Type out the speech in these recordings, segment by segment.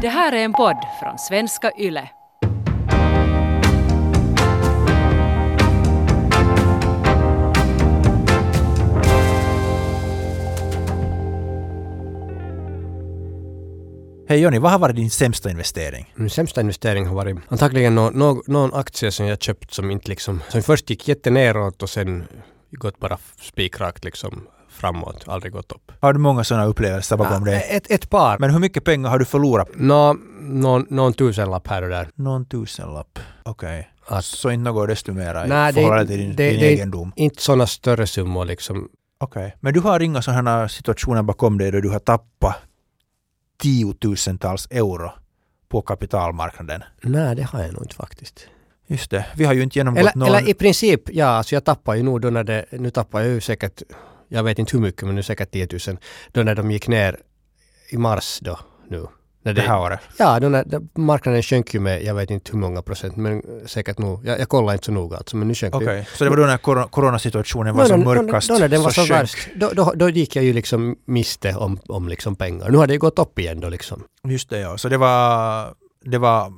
Det här är en podd från svenska YLE. Hej Jonny, vad har varit din sämsta investering? Min sämsta investering har varit antagligen nå, nå, någon aktie som jag köpt som inte liksom, som först gick jätteneråt och sen gått bara spikrakt liksom framåt, aldrig gått upp. Har du många sådana upplevelser bakom dig? ett, ett par. Men hur mycket pengar har du förlorat? Nå, någon, någon tusenlapp här och där. Någon tusenlapp. Okej. Att- Så inte något desto mera i Nej, det- förhållande till din, det- din det- egendom? Inte sådana större summor liksom. Okej. Men du har inga sådana situationer bakom dig då du har tappat tiotusentals euro på kapitalmarknaden? Nej, det har jag nog inte faktiskt. Just det. Vi har ju inte genomgått Eller, någon... eller i princip, ja, alltså jag tappar ju nog då när det, nu tappar jag ju säkert, jag vet inte hur mycket, men nu säkert 10 000, då när de gick ner i mars då, nu. När det här året. Ja, då när då marknaden sjönk ju med, jag vet inte hur många procent, men säkert nog, jag, jag kollar inte så noga alltså, men nu sjönk Okej. det. Så det var då när kor- coronasituationen var Då- som då- då- mörkast? Då när den var sjönk- värst, då, då, då gick jag ju liksom miste om, om liksom pengar. Nu har det ju gått upp igen då liksom. Just det, ja. Så det var, det var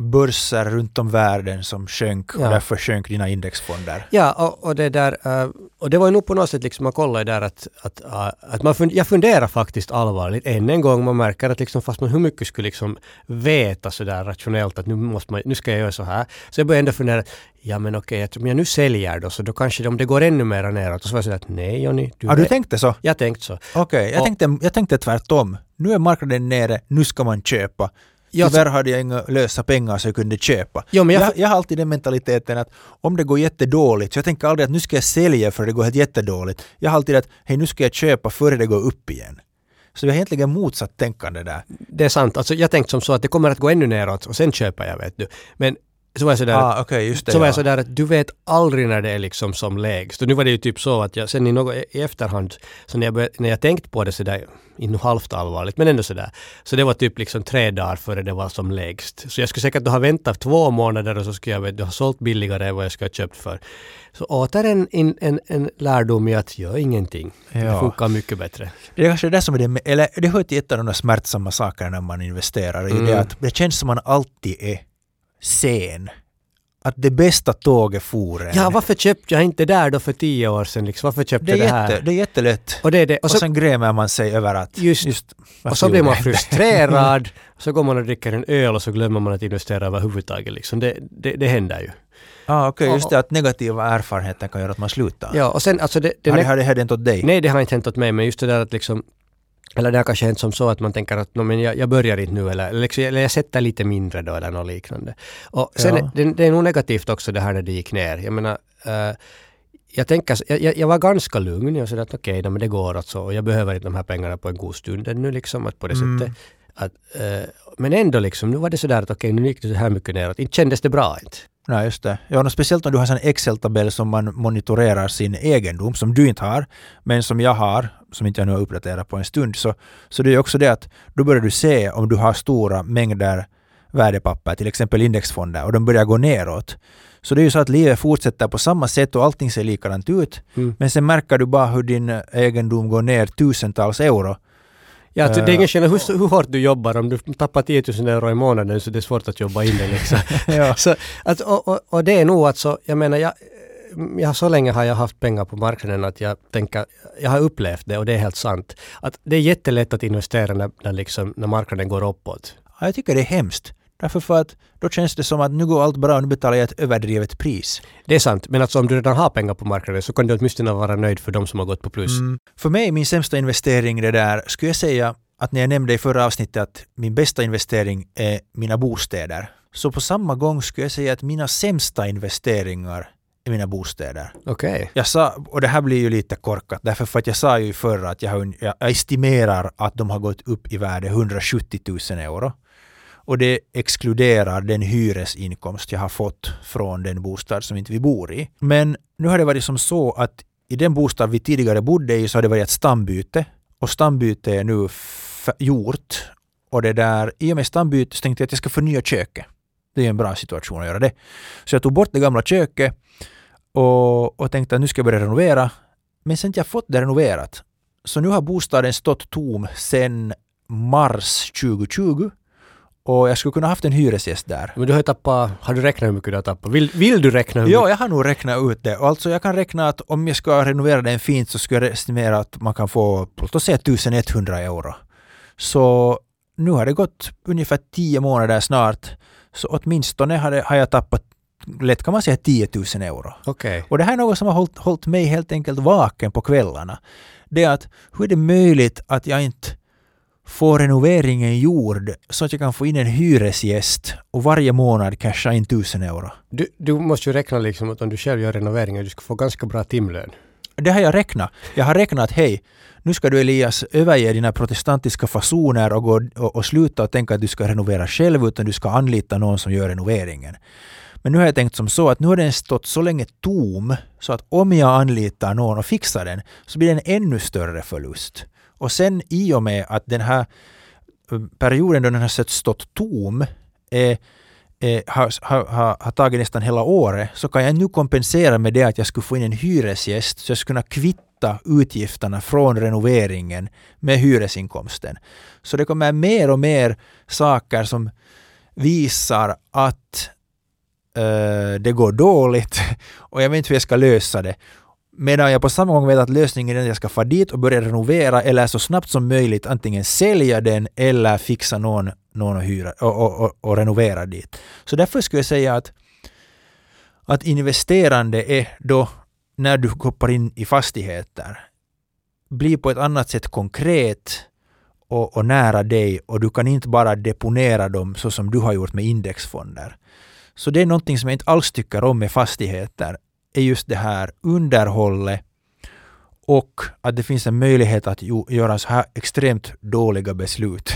börser runt om världen som sjönk och Ja. därför sjönk dina indexfonder. Ja, och, och det där, eh, och det var ju nog på något sätt liksom, man kollar ju där att, att, eh, att man fund, jag funderar faktiskt allvarligt än en gång, man märker att liksom, fast man hur mycket skulle liksom veta sådär rationellt att nu måste man, nu ska jag göra så här. Så jag började ändå fundera, ja men okej, om jag nu säljer då så då kanske om det går ännu mer neråt, och så var jag sådär att nej Jonny, du Har du tänkt det så? Jag tänkte så. Okej, jag, Och- tänkte, jag tänkte tvärtom. Nu är marknaden nere, nu ska man köpa. Ja, Tyvärr hade jag inga lösa pengar så jag kunde köpa. Jo, men jag- jag, jag har alltid den mentaliteten att om det går jättedåligt, så jag tänker aldrig att nu ska jag sälja för det går helt jättedåligt. Jag har alltid att hej nu ska jag köpa före det går upp igen. Så vi har egentligen motsatt tänkande där. Det är sant, alltså jag tänkte som så att det kommer att gå ännu neråt och sen köper jag vet du. Men så var jag sådär, Ah, Okej, just det. så var ja. jag sådär att du vet aldrig när det är liksom som lägst. Och nu var det ju typ så att jag sen i, något, i efterhand, så när jag, började, när jag tänkt på det sådär, inte halvt allvarligt, men ändå sådär. Så det var typ liksom tre dagar före det var som lägst. Så jag skulle säkert ha väntat två månader och så skulle jag vet, ha sålt billigare än vad jag skulle ha köpt för. Så åter en, en, en, en lärdom i att gör ingenting. Det Ja. funkar mycket bättre. Det är kanske det som är det, eller det hör till ett av de där smärtsamma sakerna när man investerar. Mm. Det att det känns som man alltid är sen. Att det bästa tåget for en. Ja, varför köpte jag inte där då för tio år sedan? Liksom? Varför köpte det, är det här? jätte, det är jättelätt. Och det är det. Och Och, så, sen grämer man sig över att Just- varför och så blir man frustrerad. så går man och dricker en öl och så glömmer man att investera överhuvudtaget. Liksom. Det, det, det händer ju. Ah, Okej, just Och- det att negativa erfarenheter kan göra att man slutar. Ja, och sen alltså det... det har, det, har det hänt åt dig? nej, det har inte hänt åt mig, men just det där att liksom eller det har kanske hänt som så att man tänker att "Nå, men jag, jag börjar inte nu eller, eller, liksom, eller jag sätter lite mindre då eller något liknande. Och sen, Ja. det, det är nog negativt också det här när det gick ner. Jag menar, eh, jag, tänker, jag, jag- var ganska lugn. Jag sa att okej, okay, men det går alltså. Och jag behöver inte de här pengarna på en god stund ännu liksom. Att på det Mm. sättet. Att, eh, men ändå liksom, nu var det sådär att okej, nu gick det så här mycket neråt. Inte kändes det bra inte. Nej, just det. Ja, och speciellt om du har en Excel-tabell som man monitorerar sin egendom, som du inte har, men som jag har, som inte jag nu har uppdaterat på en stund, så, så det är också det att då börjar du se om du har stora mängder värdepapper, till exempel indexfonder, och de börjar gå neråt. Så det är ju så att livet fortsätter på samma sätt och allting ser likadant ut, Mm. men sen märker du bara hur din egendom går ner tusentals euro. Ja, alltså, det är ingen skillnad hur, hur hårt du jobbar. Om du tappar 10 000 euro i månaden så det är svårt att jobba in det liksom. Ja. så, att, och, och, och det är nog alltså, jag menar, jag, jag, så länge har jag haft pengar på marknaden att jag tänker, jag har upplevt det och det är helt sant. Att det är jättelätt att investera när, när, liksom, när marknaden går uppåt. Ja, Jag tycker det är hemskt. Därför för att då känns det som att nu går allt bra och nu betalar jag ett överdrivet pris. Det är sant, men alltså om du redan har pengar på marknaden så kan du åtminstone vara nöjd för de som har gått på plus. Mm. För mig, min sämsta investering, det där, skulle jag säga att när jag nämnde i förra avsnittet att min bästa investering är mina bostäder. Så på samma gång skulle jag säga att mina sämsta investeringar är mina bostäder. Okej. Jag sa, och det här blir ju lite korkat, därför för att jag sa ju förra att jag, jag estimerar att de har gått upp i värde 170 000 euro. Och det exkluderar den hyresinkomst jag har fått från den bostad som inte vi bor i. Men nu har det varit som så att i den bostad vi tidigare bodde i så har det varit ett stambyte. Och stambyte är nu gjort. Och det där, i och med stambyte så tänkte jag att jag ska förnya köket. Det är en bra situation att göra det. Så jag tog bort det gamla köket och, och tänkte att nu ska jag börja renovera. Men sen jag fått det renoverat så nu har bostaden stått tom sedan mars 2020 och jag skulle kunna haft en hyresgäst där. Men du har ju tappat, har du räknat hur mycket du har tappat? Vill, vill du räkna hur mycket? Ja, jag har nog räknat ut det. Alltså jag kan räkna att om jag ska renovera den fint så skulle jag estimera att man kan få, låt oss säga 1100 euro. Så nu har det gått ungefär 10 månader snart. Så åtminstone har, det, har jag tappat, lätt kan man säga 10 000 euro. Okej. Och det här är något som har hållit, hållit mig helt enkelt vaken på kvällarna. Det är att hur är det möjligt att jag inte får renoveringen gjord så att jag kan få in en hyresgäst och varje månad casha in 1000 euro. Du, du måste ju räkna liksom att om du själv gör renoveringar, du ska få ganska bra timlön. Det har jag räknat. Jag har räknat att hej, nu ska du Elias överge dina protestantiska fasoner och, gå, och, och sluta och tänka att du ska renovera själv utan du ska anlita någon som gör renoveringen. Men nu har jag tänkt som så att nu har den stått så länge tom så att om jag anlitar någon och fixar den så blir det en ännu större förlust. Och sen i och med att den här eh, perioden då den har stått tom är, eh, har, har, har, har tagit nästan hela året så kan jag nu kompensera med det att jag skulle få in en hyresgäst så jag skulle kunna kvitta utgifterna från renoveringen med hyresinkomsten. Så det kommer mer och mer saker som visar att eh, det går dåligt och jag vet inte hur jag ska lösa det. Medan jag på samma gång vet att lösningen är att jag ska få dit och börja renovera eller så snabbt som möjligt antingen sälja den eller fixa någon, någon och, hyra, och, och, och, och renovera dit. Så därför skulle jag säga att, att investerande är då när du hoppar in i fastigheter Bli på ett annat sätt konkret och, och nära dig och du kan inte bara deponera dem så som du har gjort med indexfonder. Så det är någonting som jag inte alls tycker om med fastigheter är just det här underhållet och att det finns en möjlighet att göra så här extremt dåliga beslut.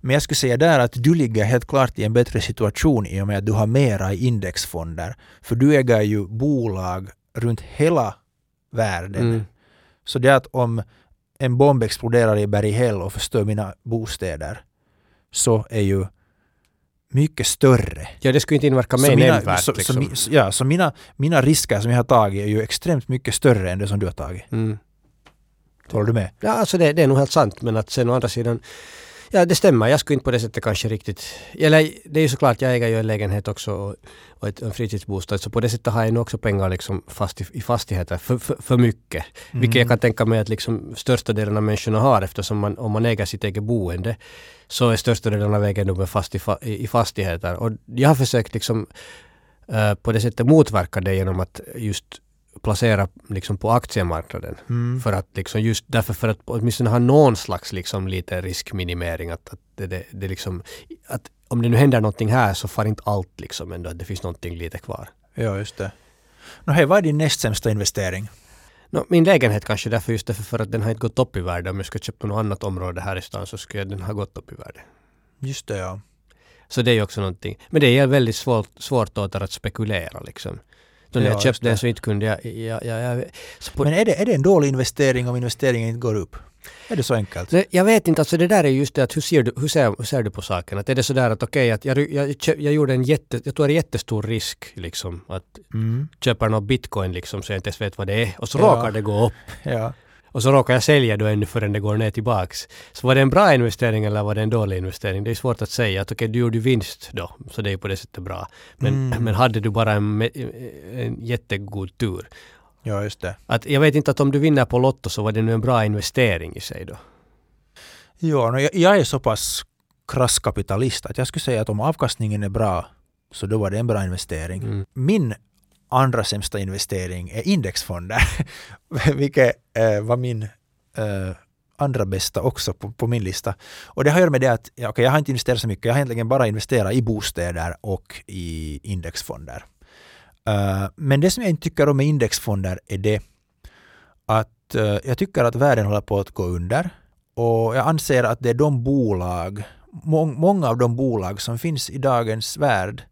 Men jag skulle säga där att du ligger helt klart i en bättre situation i och med att du har mera i indexfonder. För du äger ju bolag runt hela världen. Mm. Så det att om en bomb exploderar i Berghäll och förstör mina bostäder så är ju mycket större. Ja, det skulle inte inverka mig nämnvärt. så, liksom. så, så, ja, så mina, mina risker som jag har tagit är ju extremt mycket större än det som du har tagit. mm. Håller du med? Ja, alltså det, det är nog helt sant, men att sen å andra sidan Ja, det stämmer. Jag skulle inte på det sättet kanske riktigt... Eller det är ju såklart, jag äger ju en lägenhet också och, och ett, en fritidsbostad, så på det sättet har jag nog också pengar liksom fast i, i fastigheter för, för, för mycket. Vilket jag kan tänka mig att liksom största delen av människorna har eftersom man, om man äger sitt eget boende så är största delen av egendomen fast i, fa, i, i fastigheter. Och jag har försökt liksom eh, på det sättet motverka det genom att just placera liksom på aktiemarknaden. Mm. För att liksom just därför för att åtminstone ha någon slags liksom lite riskminimering. Att, att det, det, det liksom, att om det nu händer någonting här så far inte allt liksom ändå. Att det finns någonting lite kvar. Ja, just det. Nå, hej, vad är din näst sämsta investering? Nå, min lägenhet kanske därför just därför för att den har inte gått upp i värde. Om jag skulle köpa något annat område här i stan så skulle den ha gått upp i värde. Just det, ja. Så det är ju också någonting. Men det är väldigt svårt, svårt åter att spekulera liksom. Då när Ja, jag köpte den så inte kunde jag... jag, jag, jag så Men är det, är det en dålig investering om investeringen inte går upp? Är det så enkelt? Det, jag vet inte, alltså det där är just det att hur ser du, hur ser, hur ser du på saken? Att är det sådär att okej, att jag, jag, jag, jag gjorde en jätte, jag tog en jättestor risk liksom att Mm. köpa någon bitcoin liksom så jag inte ens vet vad det är och så Ja. råkar det gå upp Ja. Och så råkar jag sälja då ännu förrän det går ner tillbaks. Så var det en bra investering eller var det en dålig investering? Det är svårt att säga. Att okej, du gjorde vinst då, så det är på det sättet bra. Men, Mm. men hade du bara en, en jättegod tur? ja, just det. Att jag vet inte att om du vinner på Lotto så var det nu en bra investering i sig då. Ja, no, jag, jag är så pass krass kapitalist att jag skulle säga att om avkastningen är bra så då var det en bra investering. Mm. Min andra sämsta investering är indexfonder, vilket eh, var min eh, andra bästa också på, på min lista. Och det har att göra med det att okay, jag har inte investerat så mycket, jag har egentligen bara investerat i bostäder och i indexfonder. Uh, men det som jag inte tycker om med indexfonder är det att uh, jag tycker att världen håller på att gå under och jag anser att det är de bolag, må- många av de bolag som finns i dagens värld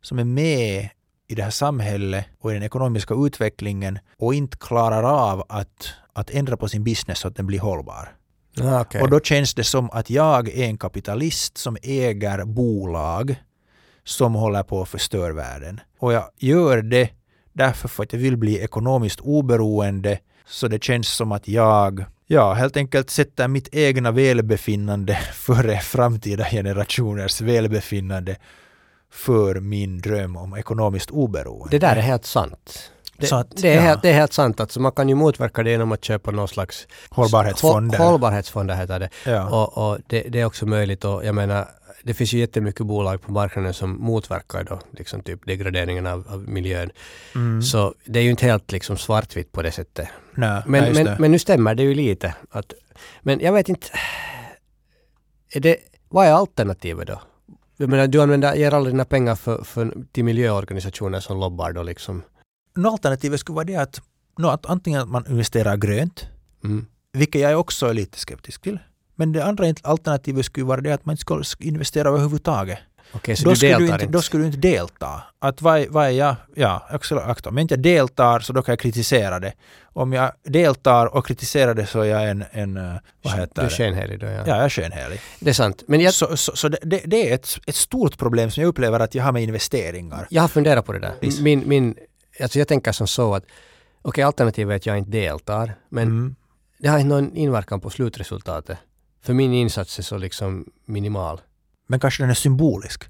som är med i det här samhället och i den ekonomiska utvecklingen och inte klarar av att, att ändra på sin business så att den blir hållbar. Ah, okay. Och då känns det som att jag är en kapitalist som äger bolag som håller på att förstöra världen. Och jag gör det därför för att jag vill bli ekonomiskt oberoende så det känns som att jag ja, helt enkelt sätter mitt egna välbefinnande före framtida generationers välbefinnande för min dröm om ekonomiskt oberoende. Det där är helt sant. Det, Så att, det, är ja. helt, det är helt sant. Alltså man kan ju motverka det genom att köpa någon slags Hållbarhetsfonder. Hå- hållbarhetsfonder heter det. Ja. Och, och det, det är också möjligt och jag menar det finns ju jättemycket bolag på marknaden som motverkar då liksom typ degraderingen av, av miljön. Mm. Så det är ju inte helt liksom svartvitt på det sättet. Nej, nej, Men, just men, det. men nu stämmer det ju lite. Att, men jag vet inte. Är det, vad är alternativet då? Jag menar, du använder, ger aldrig dina pengar för, för, till miljöorganisationer som lobbar då liksom. Nå, alternativet skulle vara det att, nå, att antingen att man investerar grönt, Mm. vilket jag också är lite skeptisk till. Men det andra alternativet skulle vara det att man inte skulle investera överhuvudtaget. Okej, så då, du skulle deltar du inte, inte? då skulle du inte delta. Att vad, vad är jag? Ja, exakt. Om jag inte deltar så då kan jag kritisera det. Om jag deltar och kritiserar det så är jag en, en eh, vad du heter är det? skenhelig då, ja. Ja, jag är skenhelig. Det är sant. Men jag, Så, så, så det, det, är ett, ett stort problem som jag upplever att jag har med investeringar. jag har funderat på det där. Min, min, alltså jag tänker som så att okej, alternativet är att jag inte deltar, men Mm. det har inte någon inverkan på slutresultatet. För min insats är så liksom minimal. Men kanske den är symbolisk.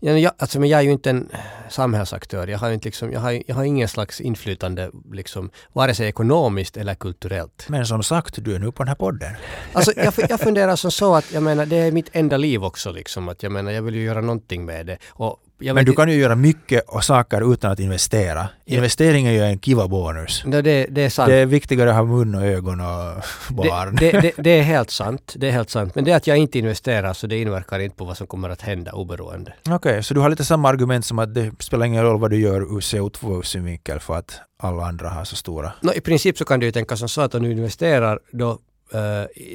Ja, jag, alltså, men jag är ju inte en samhällsaktör. Jag har, inte liksom, jag har, jag har ingen slags inflytande, liksom, vare sig ekonomiskt eller kulturellt. Men som sagt, du är nu på den här podden. Alltså, jag, jag funderar som så att jag menar, det är mitt enda liv också. Liksom, att jag menar, jag vill ju göra någonting med det. Och Men du kan ju göra mycket och saker utan att investera. Investering är ju en kiva bonus. No, det, det är sant. Det är viktigare att ha mun och ögon och barn. Det, det, det, är helt sant. Det är helt sant. Men det att jag inte investerar så det inverkar inte på vad som kommer att hända oberoende. Okej, så du har lite samma argument som att det spelar ingen roll vad du gör ur CO2-synvinkel för att alla andra har så stora... No, I princip så kan du ju tänka som så att om du investerar då, eh,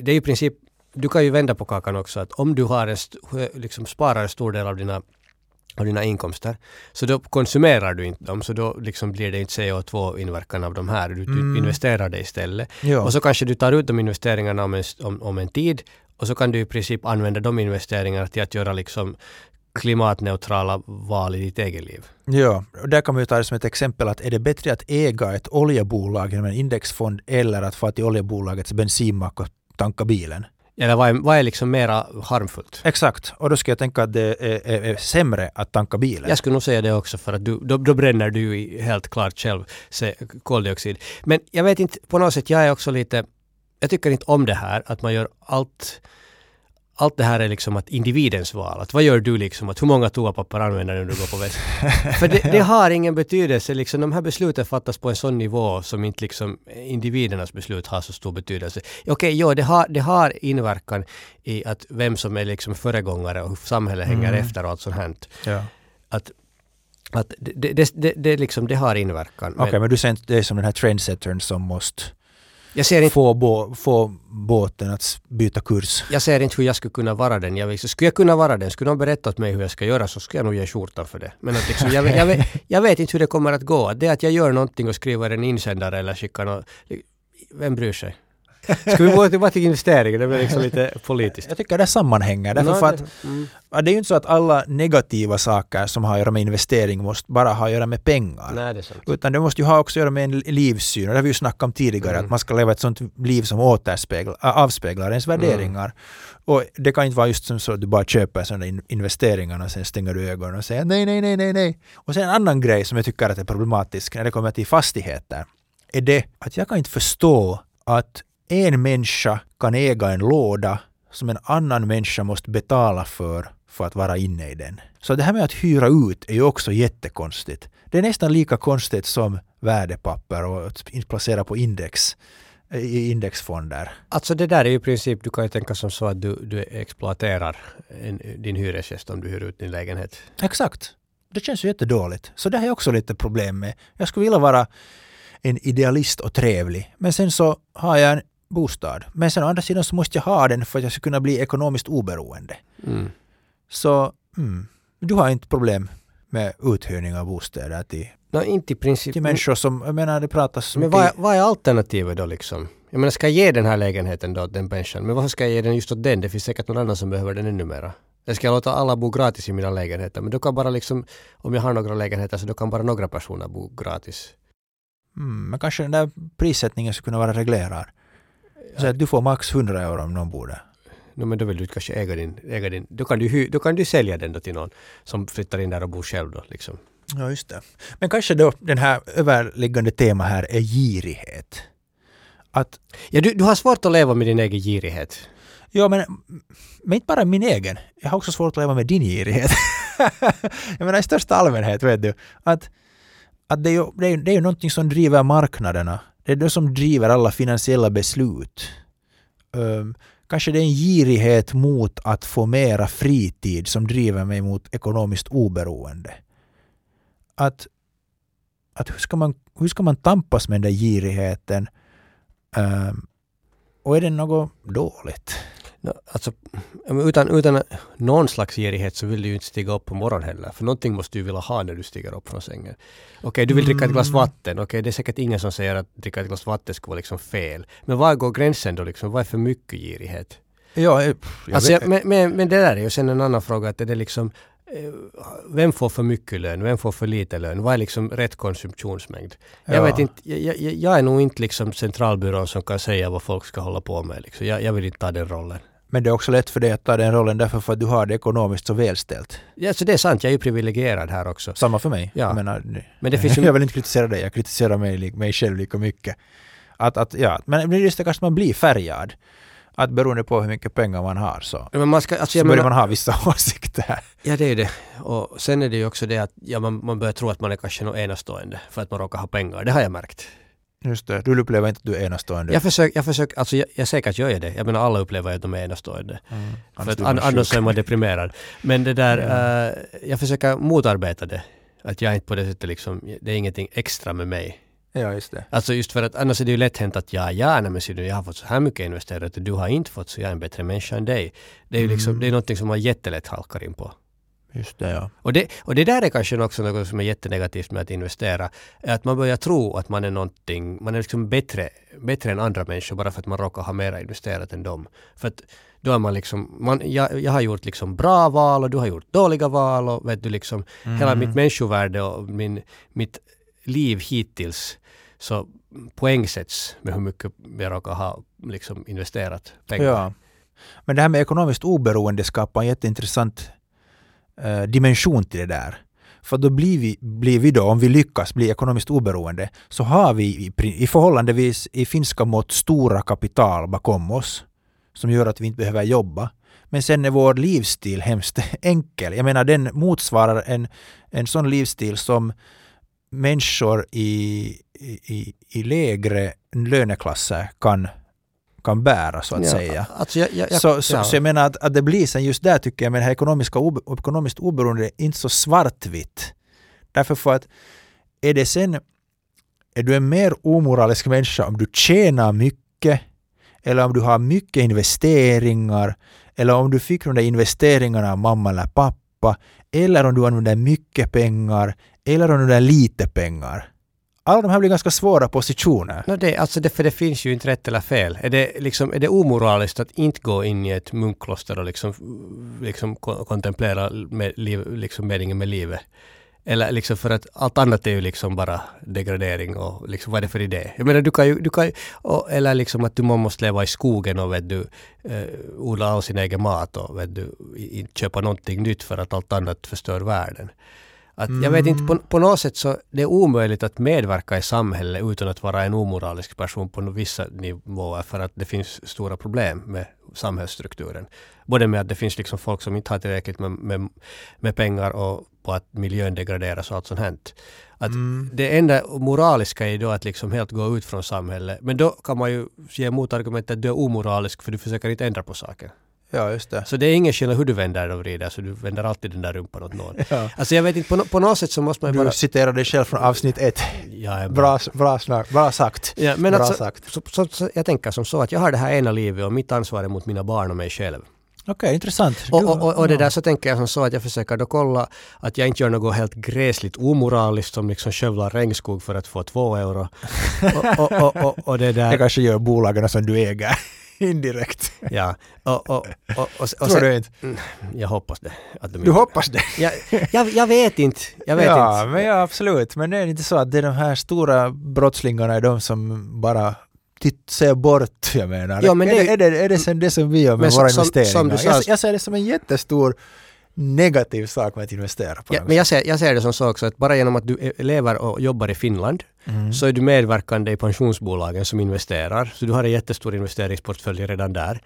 det är ju i princip, du kan ju vända på kakan också att om du har en liksom sparar en stor del av dina av dina inkomster. Så då konsumerar du inte dem, så då liksom blir det inte CO2-inverkan av de här. Du typ Mm. investerar det istället. Ja. Och så kanske du tar ut de investeringarna om en, om, om en tid och så kan du i princip använda de investeringarna till att göra liksom klimatneutrala val i ditt eget liv. Ja, och där kan man ju ta det som ett exempel att är det bättre att äga ett oljebolag genom en indexfond eller att få till oljebolagets bensinmack och tanka bilen? Eller vad är, vad är liksom mera harmfullt? Exakt, och då ska jag tänka att det är, är, är sämre att tanka bilen. Jag skulle nog säga det också för att du, då, då bränner du ju helt klart själv koldioxid. Men jag vet inte, på något sätt, jag är också lite... Jag tycker inte om det här att man gör allt... Allt det här är liksom att individens val. Att vad gör du liksom? Att hur många toapapper använder du när du går på väst? För det, det har ingen betydelse. Liksom, de här besluten fattas på en sån nivå som inte liksom individernas beslut har så stor betydelse. Okej, jo, det har, det har inverkan i att vem som är liksom föregångare och hur samhället hänger Mm. efter och allt sånt här Ja. att, att det, det, det, det, liksom, det har inverkan. Okej, Men men du säger inte det är som den här trendsettern som måste jag, ser inte, få, bå, få båten att byta kurs. jag ser inte hur jag skulle kunna vara den. Jag, vet- skulle jag kunna vara den, skulle någon berätta åt mig hur jag ska göra så skulle jag nog ge skjortan för det. Men att liksom, jag, vet- jag, vet, jag vet inte hur det kommer att gå. Det att jag gör någonting och skriver en insändare eller skickar något... Vem bryr sig? Ska vi gå tillbaka till investeringen? Det blir liksom lite politiskt. Jag tycker det sammanhänger. Därför för att det- mm. det är ju inte så att alla negativa saker som har att göra med investering måste bara ha att göra med pengar. Nej, det. Utan det måste ju ha också att göra med en livssyn. Och det har vi ju snackat om tidigare, Mm. att man ska leva ett sånt liv som återspeglar, avspeglar ens värderingar. Och det kan inte vara just som så att du bara köper sådana in- investeringar och sen stänger du ögonen och säger nej, nej, nej, nej, nej. Och sen en annan grej som jag tycker att är problematisk när det kommer till fastigheter är det att jag kan inte förstå att en människa kan äga en låda som en annan människa måste betala för för att vara inne i den. Så det här med att hyra ut är ju också jättekonstigt. Det är nästan lika konstigt som värdepapper och att placera på index i indexfonder. Alltså det där är ju i princip, du kan ju tänka som så att du, du exploaterar en, din hyresgäst om du hyr ut din lägenhet. Exakt. Det känns ju jättedåligt. Så det har jag också lite problem med. Jag skulle vilja vara en idealist och trevlig. Men sen så har jag en bostad. Men sen å andra sidan så måste jag ha den för att jag ska kunna bli ekonomiskt oberoende. Mm. Så mm, du har inte problem med uthyrning av bostäder till, No, inte i princip. till människor som, jag menar det pratas Men vad, är- vad är alternativet då liksom? Jag menar, ska jag ge den här lägenheten då åt den människan? Men varför ska jag ge den just åt den? Det finns säkert någon annan som behöver den ännu mera. Jag ska låta alla bo gratis i mina lägenheter, men då kan bara liksom, om jag har några lägenheter så då kan bara några personer bo gratis. Mm, men kanske den där prissättningen skulle kunna vara reglerad. Så att du får max 100 euro om någon bor där. No, men då vill du kanske äga din, äga din då, kan du, då kan du sälja den då till någon som flyttar in där och bor själv då liksom. Ja, just det. Men kanske då den här överliggande tema här är girighet. Att, Ja, du, du har svårt att leva med din egen girighet. ja men, men inte bara min egen. Jag har också svårt att leva med din girighet. jag menar i största allmänhet, vet du. Att, att det, är ju, det, är, det är ju någonting som driver marknaderna. Det är det som driver alla finansiella beslut. Um, kanske det är en girighet mot att få mera fritid som driver mig mot ekonomiskt oberoende. Att, att hur, ska man, hur ska man tampas med den där girigheten? Um, och är det något dåligt? No, alltså, utan, utan någon slags girighet så vill du ju inte stiga upp på morgonen heller. För någonting måste du vilja ha när du stiger upp från sängen. Okej, du vill dricka ett glas Mm. vatten. Okej, det är säkert ingen som säger att dricka ett glas vatten skulle vara liksom fel. Men var går gränsen då liksom? Vad är för mycket girighet? Ja, eh, jag Alltså, jag, men, men, men det där är ju sen en annan fråga. Att är det liksom, eh, vem får för mycket lön? Vem får för lite lön? Vad är liksom rätt konsumtionsmängd? Jag Ja. vet inte, jag, jag, jag är nog inte liksom centralbyrån som kan säga vad folk ska hålla på med. Liksom. Jag, jag vill inte ta den rollen. Men det är också lätt för dig att ta den rollen därför för att du har det ekonomiskt så välställt. Ja, så det är sant, jag är ju privilegierad här också. Samma för mig. Ja. Jag, menar, Men det finns ju- jag vill inte kritisera dig, jag kritiserar mig, mig själv lika mycket. Att, att, ja, men just det kanske man blir färgad. Att beroende på hur mycket pengar man har så, Men man ska, alltså så börjar menar, man ha vissa åsikter. Ja, det är ju det. Och sen är det ju också det att ja, man, man börjar tro att man är kanske något enastående för att man råkar ha pengar. Det har jag märkt. Just det, du upplever inte att du är enastående. Jag försöker, jag försöker, alltså jag, jag säkert gör jag det. Jag menar alla upplever att de är enastående. Mm. För Annars att man an, annars är man deprimerad. Men det där, Ja. eh, jag försöker motarbeta det. Att jag inte på det sättet liksom, det är ingenting extra med mig. Ja, just det. Alltså just för att annars är det ju lätt hänt att ja, ja, nej, men ser du, jag har fått så här mycket investerat och du har inte fått så jag är en bättre människa än dig. Det är ju liksom, Mm. det är någonting som man jättelätt halkar in på. Just det, ja. Och det, och det där är kanske också något som är jättenegativt med att investera. Att man börjar tro att man är någonting, man är liksom bättre, bättre än andra människor bara för att man råkar ha mera investerat än dem. För att då är man liksom, man, jag, jag har gjort liksom bra val och du har gjort dåliga val och vet du liksom hela mitt människovärde och min, mitt liv hittills så poängsätts med hur mycket jag råkar ha liksom investerat pengar. Ja. Men det här med ekonomiskt oberoende skapar en jätteintressant eh, dimension till det där. För då blir vi, blir vi då, om vi lyckas bli ekonomiskt oberoende, så har vi i, i förhållandevis i finska mått stora kapital bakom oss som gör att vi inte behöver jobba. Men sen är vår livsstil hemskt enkel. Jag menar den motsvarar en, en sån livsstil som människor i, i, i lägre löneklasser kan, kan bära så att Ja, säga. Alltså jag, jag, jag, Så, så, ja. så jag menar att, att det blir sen just där tycker jag med det här ekonomiska obe, ekonomiskt oberoende är inte så svartvitt. Därför för att är det sen är du en mer omoralisk människa om du tjänar mycket eller om du har mycket investeringar eller om du fick de där investeringarna av mamma eller pappa eller om du använder mycket pengar eller om du använder lite pengar. Alla de här blir ganska svåra positioner. No det, alltså det, för det finns ju inte rätt eller fel. Är det, liksom, är det omoraliskt att inte gå in i ett munkkloster och liksom, liksom kontemplera med liv, liksom meningen med livet? Eller liksom för att allt annat är ju liksom bara degradering och liksom vad är det för idé? Jag menar du kan ju, du kan ju och, eller liksom att du måste leva i skogen och vet du, eh, odla all sin egen mat och vet du, inte köpa någonting nytt för att allt annat förstör världen. Att jag vet inte, på, på något sätt så det är omöjligt att medverka i samhället utan att vara en omoralisk person på vissa nivåer för att det finns stora problem med samhällsstrukturen. Både med att det finns liksom folk som inte har tillräckligt med, med, med pengar och på att miljön degraderas och allt sånt här. Att Mm. Det enda moraliska är då att liksom helt gå ut från samhället. Men då kan man ju ge motargumentet att du är omoralisk för du försöker inte ändra på saker. Ja, just det. Så det är ingen skillnad hur du vänder och vrider, så du vänder alltid den där rumpan åt någon. Ja. Alltså jag vet inte, på, no- på något sätt så måste man ju Du bara... citerar dig själv från avsnitt ett. Är Bra, bra, snak, bra sagt. Ja, men bra alltså, sagt. så, så, så, jag tänker som så att jag har det här ena livet och mitt ansvar är mot mina barn och mig själv. Okej, intressant. Och, Du- och, och, och det ja. där så tänker jag som så att jag försöker då kolla att jag inte gör något helt gräsligt omoraliskt som liksom skövlar regnskog för att få två euro. och, och, och, och, och det Jag där... kanske gör bolagen som du äger indirekt. Ja. Och, och, och, och, Tror du inte? jag hoppas det. Att de Du inte- hoppas det? Jag, jag, jag vet inte. Jag vet ja, inte. men ja, absolut. Men det är inte så att det är de här stora brottslingarna är de som bara se bort, jag menar. Ja, men är, det- är, det, är det sen det som vi gör med våra som- som- investeringar? som sa- jag, jag ser det som en jättestor negativ sak med att investera på Ja, men jag ser, jag ser det som så också att bara genom att du eh, lever och jobbar i Finland Mm. så är du medverkande i pensionsbolagen som investerar. Så du har en jättestor investeringsportfölj redan där.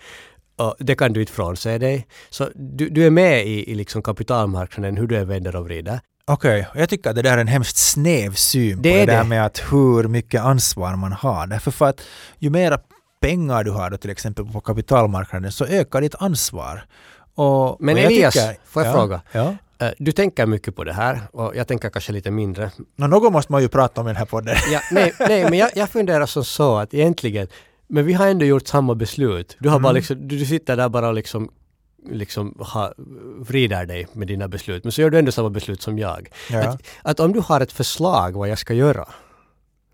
Och det kan du inte frånse dig. Så du, du är med i, i liksom kapitalmarknaden, hur du är vänder och vrider. Okej, och jag tycker att det där är en hemskt snäv syn Det på det är där det. med att hur mycket ansvar man har. Därför för att ju mera pengar du har då till exempel på kapitalmarknaden så ökar ditt ansvar. Och, Men och jag Elias, tycker- får jag ja, fråga? Ja. Eh, Du tänker mycket på det här och jag tänker kanske lite mindre. Nå, något måste man ju prata om i den här podden. Ja, nej, nej, men jag, jag funderar som så att egentligen, men vi har ändå gjort samma beslut. Du har bara Mm. liksom, du, du sitter där bara och liksom liksom ha, vrider dig med dina beslut. Men så gör du ändå samma beslut som jag. Ja. Att, att om du har ett förslag vad jag ska göra,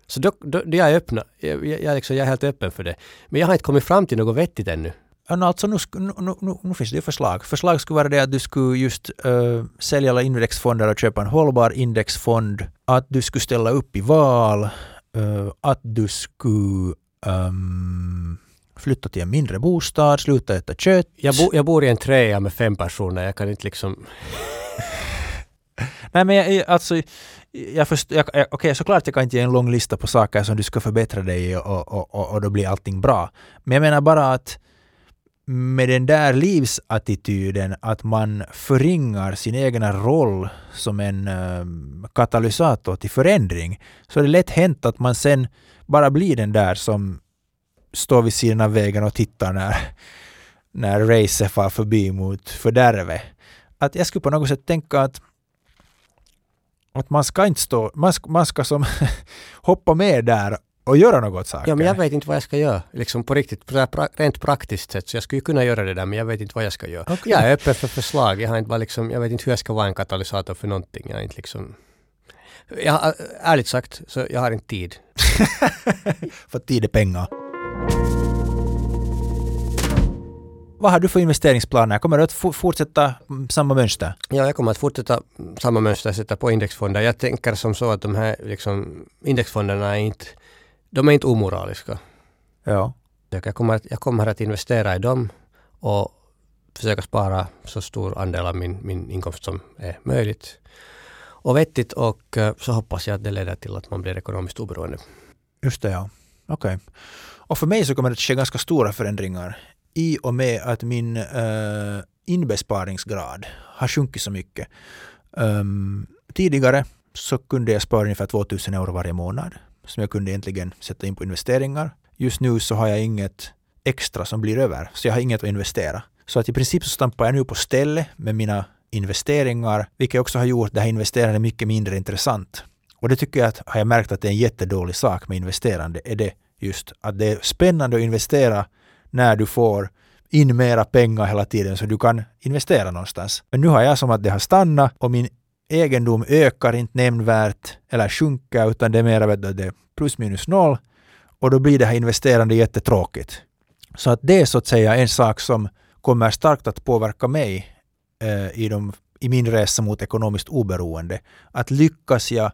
så då, då, då är jag öppna. Jag, jag, jag, liksom, jag är helt öppen för det. Men jag har inte kommit fram till något vettigt ännu. Alltså nu, nu, nu, nu, finns det ju förslag. Förslag skulle vara det att du skulle just uh, sälja alla indexfonder och köpa en hållbar indexfond. Att du skulle ställa upp i val. eh, att du skulle ehm, flytta till en mindre bostad, sluta äta kött. Jag, bo, jag bor i en träja med fem personer. Jag kan inte liksom... Nej men jag, alltså, jag förstår, jag, jag, okej såklart jag kan inte ge en lång lista på saker som du ska förbättra dig i och, och, och, och då blir allting bra. Men jag menar bara att med den där livsattityden att man förringar sin egna roll som en eh, katalysator till förändring så är det lätt hänt att man sen bara blir den där som står vid sidan av vägen och tittar när, när racet far förbi mot fördärvet. Att jag skulle på något sätt tänka att att man ska inte stå, man ska, man ska som hoppa med där och göra något saker. Ja, men jag vet inte vad jag ska göra. Liksom på riktigt, på pra, rent praktiskt sätt. Så jag skulle kunna göra det där, men jag vet inte vad jag ska göra. Okej. Jag är öppen för förslag. Jag, har inte bara liksom, jag vet inte hur jag ska vara en katalysator för någonting. Jag är inte liksom... Jag, har- ärligt sagt, så jag har inte tid. För tid är pengar. Vad har du för investeringsplaner? Kommer du att for- fortsätta mm, samma mönster? Ja, jag kommer att fortsätta samma mönster, sätta på indexfonder. Jag tänker som så att de här liksom, indexfonderna är inte, de är inte omoraliska. Ja. Jag kommer, att, jag kommer att investera i dem och försöka spara så stor andel av min, min inkomst som är möjligt. Och vettigt och eh, så hoppas jag att det leder till att man blir ekonomiskt oberoende. Just det, ja. Okej. Och för mig så kommer det att ske ganska stora förändringar i och med att min uh, inbesparingsgrad har sjunkit så mycket. Ehm, tidigare så kunde jag spara ungefär 2000 euro varje månad som jag kunde egentligen sätta in på investeringar. Just nu så har jag inget extra som blir över, så jag har inget att investera. Så att i princip så stampar jag nu på stället med mina investeringar, vilket också har gjort det här investerandet mycket mindre intressant. Och det tycker jag att har jag märkt att det är en jättedålig sak med investerande, är det just att det är spännande att investera när du får in mera pengar hela tiden så du kan investera någonstans. Men nu har jag som att det har stannat och min egendom ökar inte nämnvärt eller sjunker utan det är mera att det är plus minus noll och då blir det här investerande jättetråkigt. Så att det är så att säga en sak som kommer starkt att påverka mig eh, i, de, i min resa mot ekonomiskt oberoende. Att lyckas jag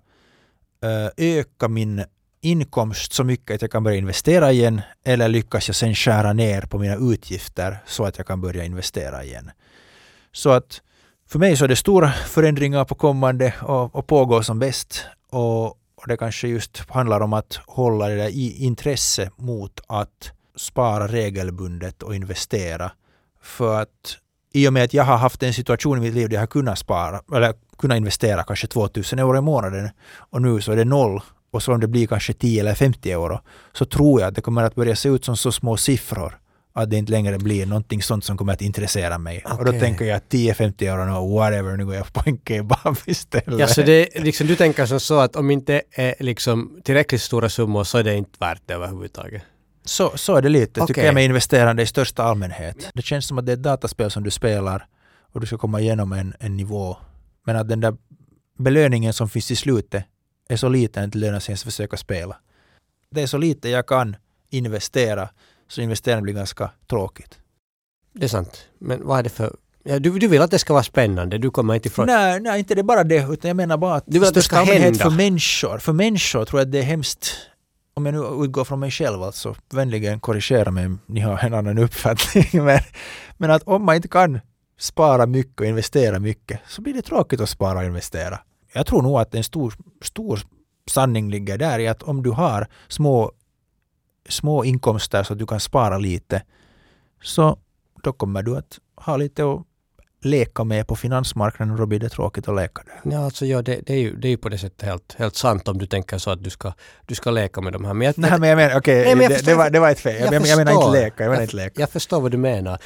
eh, öka min inkomst så mycket att jag kan börja investera igen eller lyckas jag sen skära ner på mina utgifter så att jag kan börja investera igen. Så att för mig så är det stora förändringar på kommande och, och pågår som bäst. Och, och det kanske just handlar om att hålla det där i intresse mot att spara regelbundet och investera. För att i och med att jag har haft en situation i mitt liv där jag har kunnat spara, eller kunnat investera kanske 2000 euro i månaden och nu så är det noll och så om det blir kanske 10 eller 50 euro så tror jag att det kommer att börja se ut som så små siffror att det inte längre blir någonting sånt som kommer att intressera mig. Och då tänker jag 10-50 euro, no, whatever, nu går jag på en kebab istället. Ja, så det, liksom, du tänker som så att om inte är liksom tillräckligt stora summor så är det inte värt det överhuvudtaget? Så, så är det lite, tycker Okej. jag med investerande i största allmänhet. Det känns som att det är ett dataspel som du spelar och du ska komma igenom en, en nivå. Men att den där belöningen som finns i slutet är så liten att det lönar sig ens försöka spela. Det är så lite jag kan investera så investeringen blir ganska tråkigt. Det är sant. Men vad är det för... Ja, du, du vill att det ska vara spännande, du kommer inte ifrån... Nej, nej, inte det bara det, utan jag menar bara att Du vill att det ska hända. för människor, för människor tror jag att det är hemskt om jag nu utgår från mig själv alltså, vänligen korrigera mig om ni har en annan uppfattning. Men, men att om man inte kan spara mycket och investera mycket så blir det tråkigt att spara och investera. Jag tror nog att en stor, stor sanning ligger där i att om du har små, små inkomster så att du kan spara lite så då kommer du att ha lite att leka med på finansmarknaden och då blir det tråkigt att leka där. Ja, alltså, ja det, det, är ju, det är ju på det sättet helt, helt sant om du tänker så att du ska, du ska leka med de här. Men jag, Nej, men jag menar, okej, okay, det, det, var, det var ett fel. Jag, jag, jag menar inte leka. Jag, menar inte leka. jag förstår vad du menar.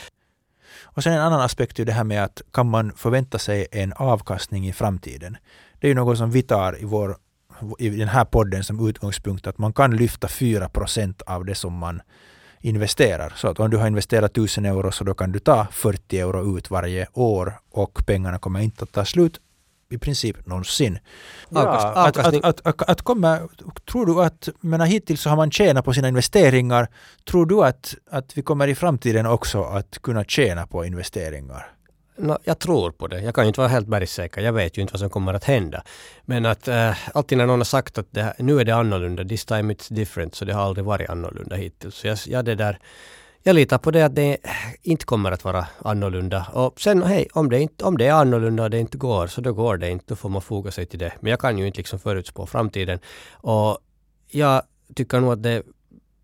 Och sen en annan aspekt är det här med att kan man förvänta sig en avkastning i framtiden? Det är ju något som vi tar i, vår, i den här podden som utgångspunkt att man kan lyfta 4 procent av det som man investerar. Så att om du har investerat 1000 euro så då kan du ta 40 euro ut varje år och pengarna kommer inte att ta slut i princip någonsin. Ja, att, att, att, att, komma, tror du att, menar hittills så har man tjänat på sina investeringar. Tror du att, att vi kommer i framtiden också att kunna tjäna på investeringar? No, jag tror på det. Jag kan ju inte vara helt bergsäker. Jag vet ju inte vad som kommer att hända. Men att äh, alltid när någon har sagt att det, nu är det annorlunda, this time it's different, så det har aldrig varit annorlunda hittills. Så jag, jag, det där, jag litar på det att det eh, inte kommer att vara annorlunda. Och sen, hej, om det, inte, om det är annorlunda och det inte går, så då går det inte. Då får man foga sig till det. Men jag kan ju inte liksom förutspå framtiden. Och jag tycker nog att det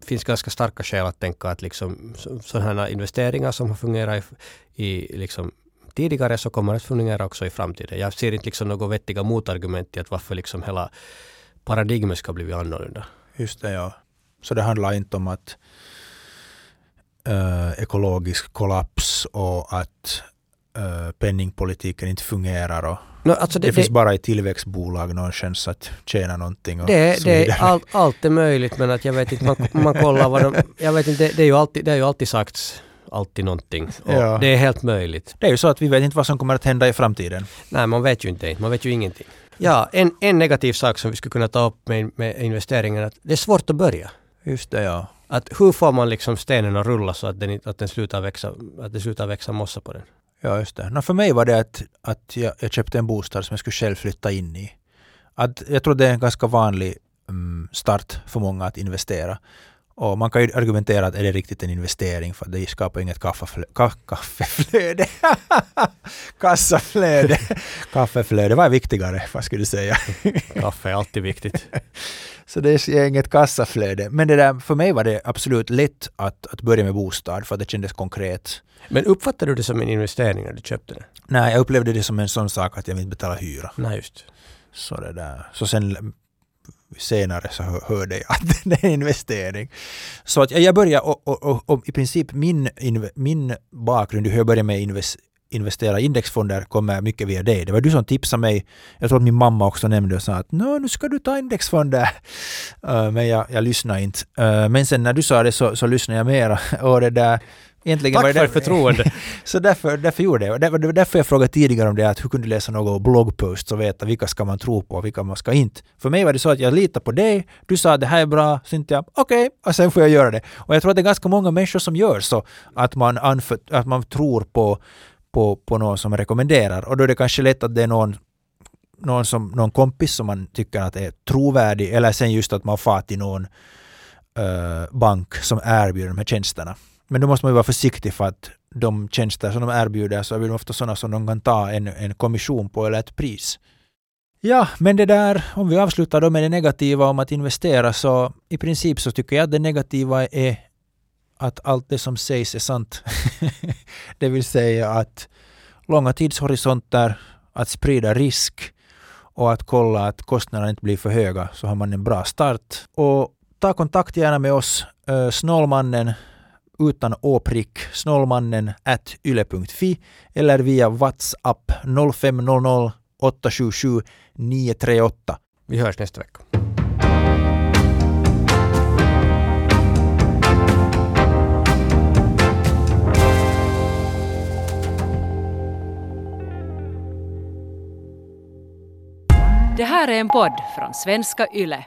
finns ganska starka skäl att tänka att liksom sådana här investeringar som har fungerat i, i liksom tidigare så kommer det att fungera också i framtiden. Jag ser inte liksom några vettiga motargument till att varför liksom hela paradigmet ska bli annorlunda. Just det, ja. Så det handlar inte om att äh, ekologisk kollaps och att äh, penningpolitiken inte fungerar och no, alltså det, det, finns det, bara i tillväxtbolag någon chans att tjäna någonting. Och det, det är all, allt är möjligt men att jag vet inte, man, man kollar vad de, jag vet inte, det, det, är ju alltid, det har ju alltid sagts alltid någonting. Ja. Det är helt möjligt. Det är ju så att vi vet inte vad som kommer att hända i framtiden. Nej, man vet ju inte. Man vet ju ingenting. Ja, en, en negativ sak som vi skulle kunna ta upp med, med investeringen är att det är svårt att börja. Just det, ja. Att hur får man liksom stenen att rulla så att den, att den slutar växa, att det slutar växa mossa på den? Ja, just det. No, för mig var det att, att jag, jag köpte en bostad som jag skulle själv flytta in i. Att jag tror det är en ganska vanlig um, start för många att investera. Och man kan ju argumentera att är det riktigt en investering för det skapar inget kaffeflöde. Ka kaffeflöde. Kassaflöde. Kaffeflöde. Vad är viktigare? Vad skulle du säga? Kaffe är alltid viktigt. Så det är inget kassaflöde. Men det där, för mig var det absolut lätt att, att börja med bostad för att det kändes konkret. Men uppfattade du det som en investering när du köpte det? Nej, jag upplevde det som en sån sak att jag vill inte betala hyra. Nej, just. Så det där. Så sen senare så hörde jag att det är en investering. Så att jag började och, och, och, och i princip min, min bakgrund, hur jag började med invest, investera i indexfonder kommer mycket via dig. Det var du som tipsade mig. Jag tror att min mamma också nämnde och sa att nu ska du ta indexfonder. Uh, men jag, jag lyssnade inte. Uh, men sen när du sa det så, så lyssnade jag mera. Och det där, Egentligen Tack för det, förtroende. så därför, därför gjorde jag det. var därför jag frågade tidigare om det, att hur kunde du läsa några bloggposts och veta vilka ska man tro på och vilka man ska inte. För mig var det så att jag litade på dig, du sa att det här är bra, så inte jag okej, okay, och sen får jag göra det. Och jag tror att det är ganska många människor som gör så, att man, anför, att man tror på, på, på någon som rekommenderar. Och då är det kanske lätt att det är någon någon, som, någon kompis som man tycker att är trovärdig eller sen just att man far till någon uh, bank som erbjuder de här tjänsterna. Men då måste man ju vara försiktig för att de tjänster som de erbjuder så är de ofta sådana som de kan ta en, en kommission på eller ett pris. Ja, men det där, om vi avslutar då med det negativa om att investera så i princip så tycker jag att det negativa är att allt det som sägs är sant. det vill säga att långa tidshorisonter, att sprida risk och att kolla att kostnaderna inte blir för höga så har man en bra start. Och ta kontakt gärna med oss, eh, Snålmannen utan åprick snålmannen at yle.fi eller via WhatsApp 0500 877 938. Vi hörs nästa vecka. Det här är en podd från svenska YLE.